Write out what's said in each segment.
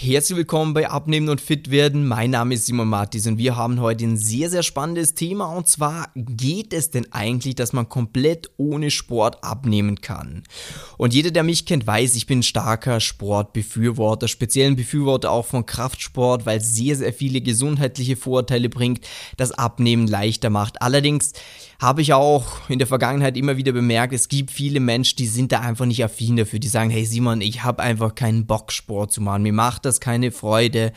Herzlich willkommen bei Abnehmen und Fit werden. Mein Name ist Simon Martis und wir haben heute ein sehr, sehr spannendes Thema. Und zwar geht es denn eigentlich, dass man komplett ohne Sport abnehmen kann? Und jeder, der mich kennt, weiß, ich bin starker Sportbefürworter, speziell ein Befürworter auch von Kraftsport, weil es sehr, sehr viele gesundheitliche Vorteile bringt, das Abnehmen leichter macht. Allerdings habe ich auch in der Vergangenheit immer wieder bemerkt, es gibt viele Menschen, die sind da einfach nicht affin dafür. Die sagen, hey Simon, ich habe einfach keinen Bock, Sport zu machen. Mir macht das keine Freude.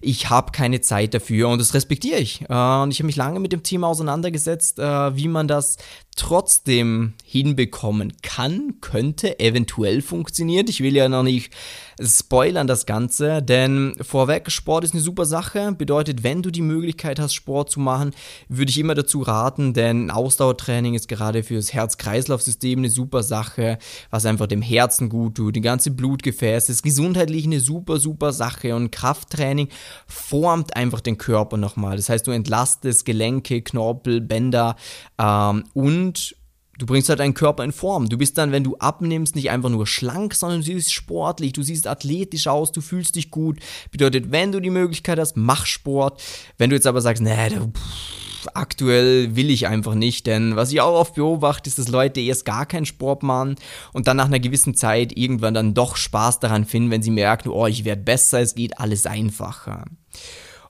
Ich habe keine Zeit dafür und das respektiere ich. Äh, und ich habe mich lange mit dem Thema auseinandergesetzt, äh, wie man das trotzdem hinbekommen kann, könnte, eventuell funktioniert. Ich will ja noch nicht spoilern das Ganze, denn vorweg, Sport ist eine super Sache. Bedeutet, wenn du die Möglichkeit hast, Sport zu machen, würde ich immer dazu raten, denn Ausdauertraining ist gerade für das Herz-Kreislauf-System eine super Sache, was einfach dem Herzen gut tut, die ganze Blutgefäße, ist gesundheitlich eine super, super Sache und Krafttraining formt einfach den Körper nochmal. Das heißt, du entlastest Gelenke, Knorpel, Bänder ähm, und und du bringst halt deinen Körper in Form. Du bist dann, wenn du abnimmst, nicht einfach nur schlank, sondern du siehst sportlich, du siehst athletisch aus, du fühlst dich gut. Bedeutet, wenn du die Möglichkeit hast, mach Sport. Wenn du jetzt aber sagst, nee, aktuell will ich einfach nicht, denn was ich auch oft beobachte, ist, dass Leute erst gar keinen Sport machen und dann nach einer gewissen Zeit irgendwann dann doch Spaß daran finden, wenn sie merken, oh, ich werde besser, es geht alles einfacher.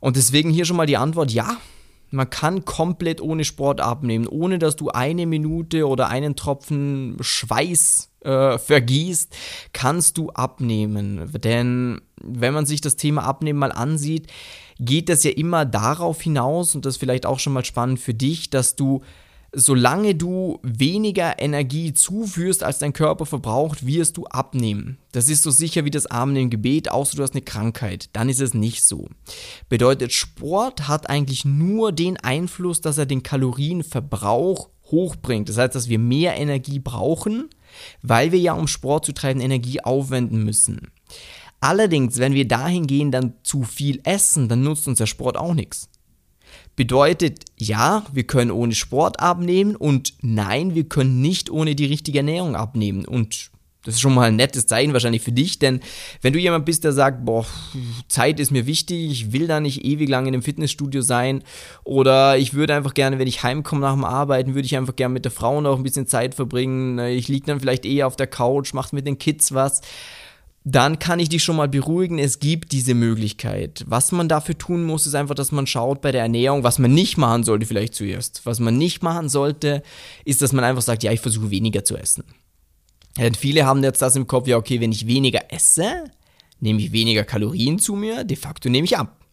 Und deswegen hier schon mal die Antwort, ja, man kann komplett ohne Sport abnehmen, ohne dass du eine Minute oder einen Tropfen Schweiß äh, vergießt, kannst du abnehmen. Denn wenn man sich das Thema Abnehmen mal ansieht, geht das ja immer darauf hinaus, und das ist vielleicht auch schon mal spannend für dich, dass du solange du weniger Energie zuführst, als dein Körper verbraucht, wirst du abnehmen. Das ist so sicher wie das Amen im Gebet, außer du hast eine Krankheit. Dann ist es nicht so. Bedeutet, Sport hat eigentlich nur den Einfluss, dass er den Kalorienverbrauch hochbringt. Das heißt, dass wir mehr Energie brauchen, weil wir ja, um Sport zu treiben, Energie aufwenden müssen. Allerdings, wenn wir dahin gehen, dann zu viel essen, dann nutzt uns der Sport auch nichts. Bedeutet, ja, wir können ohne Sport abnehmen und nein, wir können nicht ohne die richtige Ernährung abnehmen. Und das ist schon mal ein nettes Zeichen wahrscheinlich für dich, denn wenn du jemand bist, der sagt, boah, Zeit ist mir wichtig, ich will da nicht ewig lang in einem Fitnessstudio sein oder ich würde einfach gerne, wenn ich heimkomme nach dem Arbeiten, würde ich einfach gerne mit der Frau noch ein bisschen Zeit verbringen, ich liege dann vielleicht eher auf der Couch, mache mit den Kids was dann kann ich dich schon mal beruhigen, es gibt diese Möglichkeit. Was man dafür tun muss, ist einfach, dass man schaut bei der Ernährung, was man nicht machen sollte vielleicht zuerst. Was man nicht machen sollte, ist, dass man einfach sagt, ja, ich versuche weniger zu essen. Denn viele haben jetzt das im Kopf, ja, okay, wenn ich weniger esse, nehme ich weniger Kalorien zu mir, de facto nehme ich ab.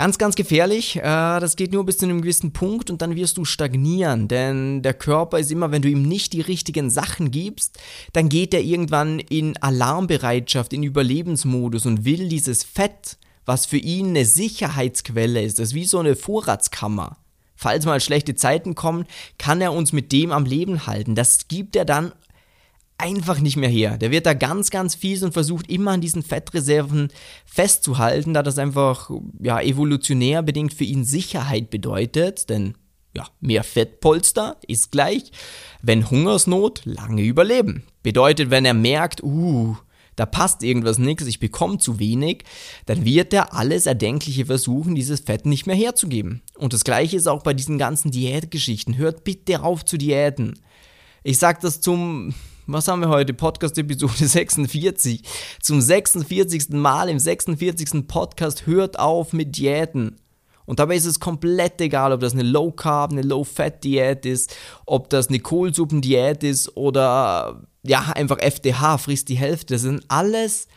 Ganz, ganz gefährlich. Äh, das geht nur bis zu einem gewissen Punkt und dann wirst du stagnieren. Denn der Körper ist immer, wenn du ihm nicht die richtigen Sachen gibst, dann geht er irgendwann in Alarmbereitschaft, in Überlebensmodus und will dieses Fett, was für ihn eine Sicherheitsquelle ist, das ist wie so eine Vorratskammer. Falls mal schlechte Zeiten kommen, kann er uns mit dem am Leben halten. Das gibt er dann einfach nicht mehr her. Der wird da ganz, ganz fies und versucht immer an diesen Fettreserven festzuhalten, da das einfach ja, evolutionär bedingt für ihn Sicherheit bedeutet, denn ja, mehr Fettpolster ist gleich, wenn Hungersnot, lange überleben. Bedeutet, wenn er merkt, uh, da passt irgendwas nichts, ich bekomme zu wenig, dann wird er alles Erdenkliche versuchen, dieses Fett nicht mehr herzugeben. Und das gleiche ist auch bei diesen ganzen Diätgeschichten. Hört bitte auf zu Diäten. Ich sage das zum was haben wir heute? Podcast-Episode 46. Zum 46. Mal im 46. Podcast hört auf mit Diäten. Und dabei ist es komplett egal, ob das eine Low-Carb, eine Low-Fat-Diät ist, ob das eine Kohlsuppendiät ist oder ja, einfach FDH, frisst die Hälfte. Das sind alles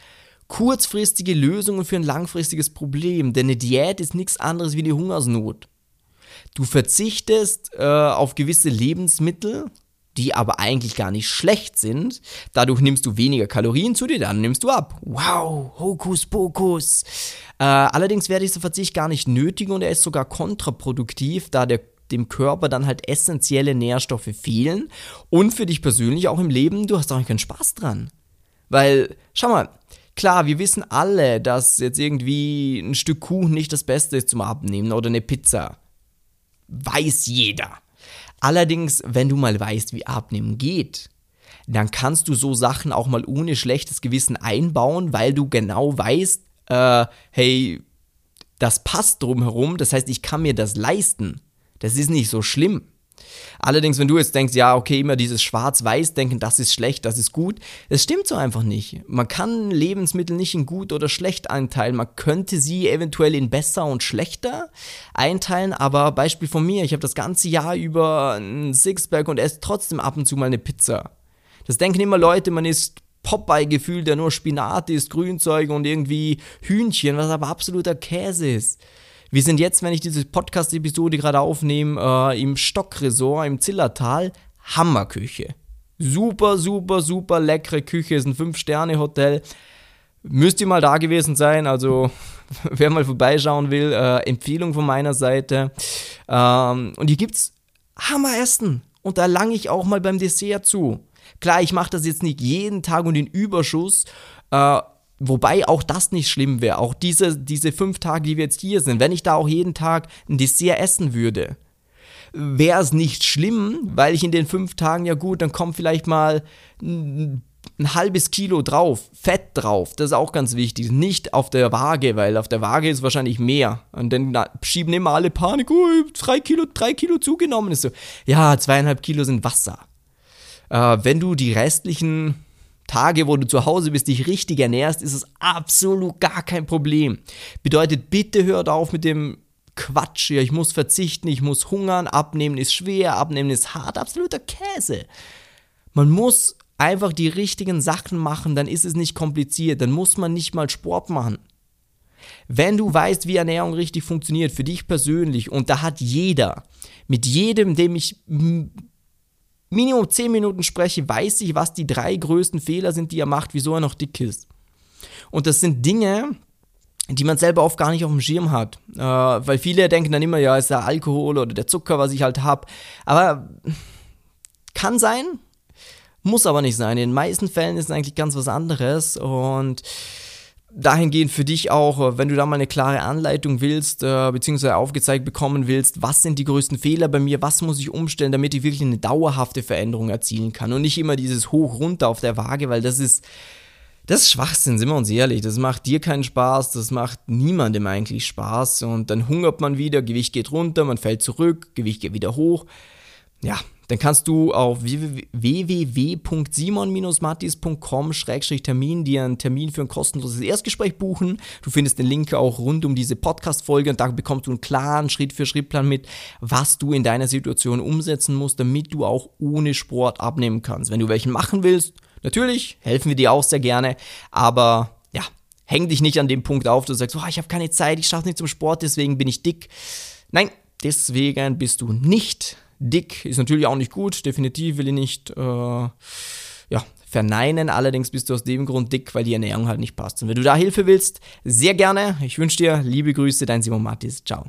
kurzfristige Lösungen für ein langfristiges Problem. Denn eine Diät ist nichts anderes wie die Hungersnot. Du verzichtest äh, auf gewisse Lebensmittel, die aber eigentlich gar nicht schlecht sind. Dadurch nimmst du weniger Kalorien zu dir, dann nimmst du ab. Wow, Hokus Pokus. Äh, allerdings wäre dieser Verzicht gar nicht nötig und er ist sogar kontraproduktiv, da der dem Körper dann halt essentielle Nährstoffe fehlen und für dich persönlich auch im Leben, du hast auch keinen Spaß dran. Weil, schau mal, klar, wir wissen alle, dass jetzt irgendwie ein Stück Kuchen nicht das Beste ist zum Abnehmen oder eine Pizza. Weiß jeder. Allerdings, wenn du mal weißt, wie Abnehmen geht, dann kannst du so Sachen auch mal ohne schlechtes Gewissen einbauen, weil du genau weißt, äh, hey, das passt drumherum, das heißt, ich kann mir das leisten. Das ist nicht so schlimm. Allerdings, wenn du jetzt denkst, ja, okay, immer dieses Schwarz-Weiß-Denken, das ist schlecht, das ist gut, das stimmt so einfach nicht. Man kann Lebensmittel nicht in gut oder schlecht einteilen. Man könnte sie eventuell in besser und schlechter einteilen, aber Beispiel von mir, ich habe das ganze Jahr über ein Sixpack und esse trotzdem ab und zu mal eine Pizza. Das denken immer Leute, man isst Popeye-Gefühl, der nur Spinat isst, Grünzeug und irgendwie Hühnchen, was aber absoluter Käse ist. Wir sind jetzt, wenn ich diese Podcast-Episode gerade aufnehme, äh, im Stockresort im Zillertal. Hammerküche. Super, super, super leckere Küche. Ist ein Fünf-Sterne-Hotel. Müsst ihr mal da gewesen sein. Also, wer mal vorbeischauen will, äh, Empfehlung von meiner Seite. Ähm, und hier gibt's Hammeressen. Und da lange ich auch mal beim Dessert zu. Klar, ich mache das jetzt nicht jeden Tag und in Überschuss. Äh, Wobei auch das nicht schlimm wäre. Auch diese, diese fünf Tage, die wir jetzt hier sind, wenn ich da auch jeden Tag ein Dessert essen würde, wäre es nicht schlimm, weil ich in den fünf Tagen, ja gut, dann kommt vielleicht mal ein, halbes Kilo drauf, Fett drauf. Das ist auch ganz wichtig. Nicht auf der Waage, weil auf der Waage ist wahrscheinlich mehr. Und dann schieben immer alle Panik, oh, drei Kilo, drei Kilo zugenommen. Ist so, ja, zweieinhalb Kilo sind Wasser. Äh, wenn du die restlichen Tage, wo du zu Hause bist, dich richtig ernährst, ist es absolut gar kein Problem. Bedeutet, bitte hört auf mit dem Quatsch hier, ich muss verzichten, ich muss hungern, abnehmen ist schwer, abnehmen ist hart, absoluter Käse. Man muss einfach die richtigen Sachen machen, dann ist es nicht kompliziert, dann muss man nicht mal Sport machen. Wenn du weißt, wie Ernährung richtig funktioniert, für dich persönlich, und da hat jeder, mit jedem, dem ich Minimum 10 Minuten spreche, weiß ich, was die drei größten Fehler sind, die er macht, wieso er noch dick ist. Und das sind Dinge, die man selber oft gar nicht auf dem Schirm hat. Äh, weil viele denken dann immer, ja, ist der Alkohol oder der Zucker, was ich halt habe. Aber kann sein, muss aber nicht sein. In den meisten Fällen ist es eigentlich ganz was anderes. Und dahingehend für dich auch, äh, wenn du da mal eine klare Anleitung willst, äh, beziehungsweise aufgezeigt bekommen willst, was sind die größten Fehler bei mir, was muss ich umstellen, damit ich wirklich eine dauerhafte Veränderung erzielen kann und nicht immer dieses Hoch-Runter auf der Waage, weil das ist, das ist Schwachsinn, sind wir uns ehrlich. Das macht dir keinen Spaß, das macht niemandem eigentlich Spaß und dann hungert man wieder, Gewicht geht runter, man fällt zurück, Gewicht geht wieder hoch. Ja, dann kannst du auf www.simon-mattis.com-termin dir einen Termin für ein kostenloses Erstgespräch buchen. Du findest den Link auch rund um diese Podcast-Folge und da bekommst du einen klaren Schritt-für-Schritt-Plan mit, was du in deiner Situation umsetzen musst, damit du auch ohne Sport abnehmen kannst. Wenn du welchen machen willst, natürlich helfen wir dir auch sehr gerne, aber ja, häng dich nicht an dem Punkt auf, du sagst, oh, ich habe keine Zeit, ich schaffe nicht zum Sport, deswegen bin ich dick. Nein, deswegen bist du nicht Dick ist natürlich auch nicht gut, definitiv will ich nicht äh, ja, verneinen. Allerdings bist du aus dem Grund dick, weil die Ernährung halt nicht passt. Und wenn du da Hilfe willst, sehr gerne. Ich wünsche dir liebe Grüße, dein Simon Mattis. Ciao.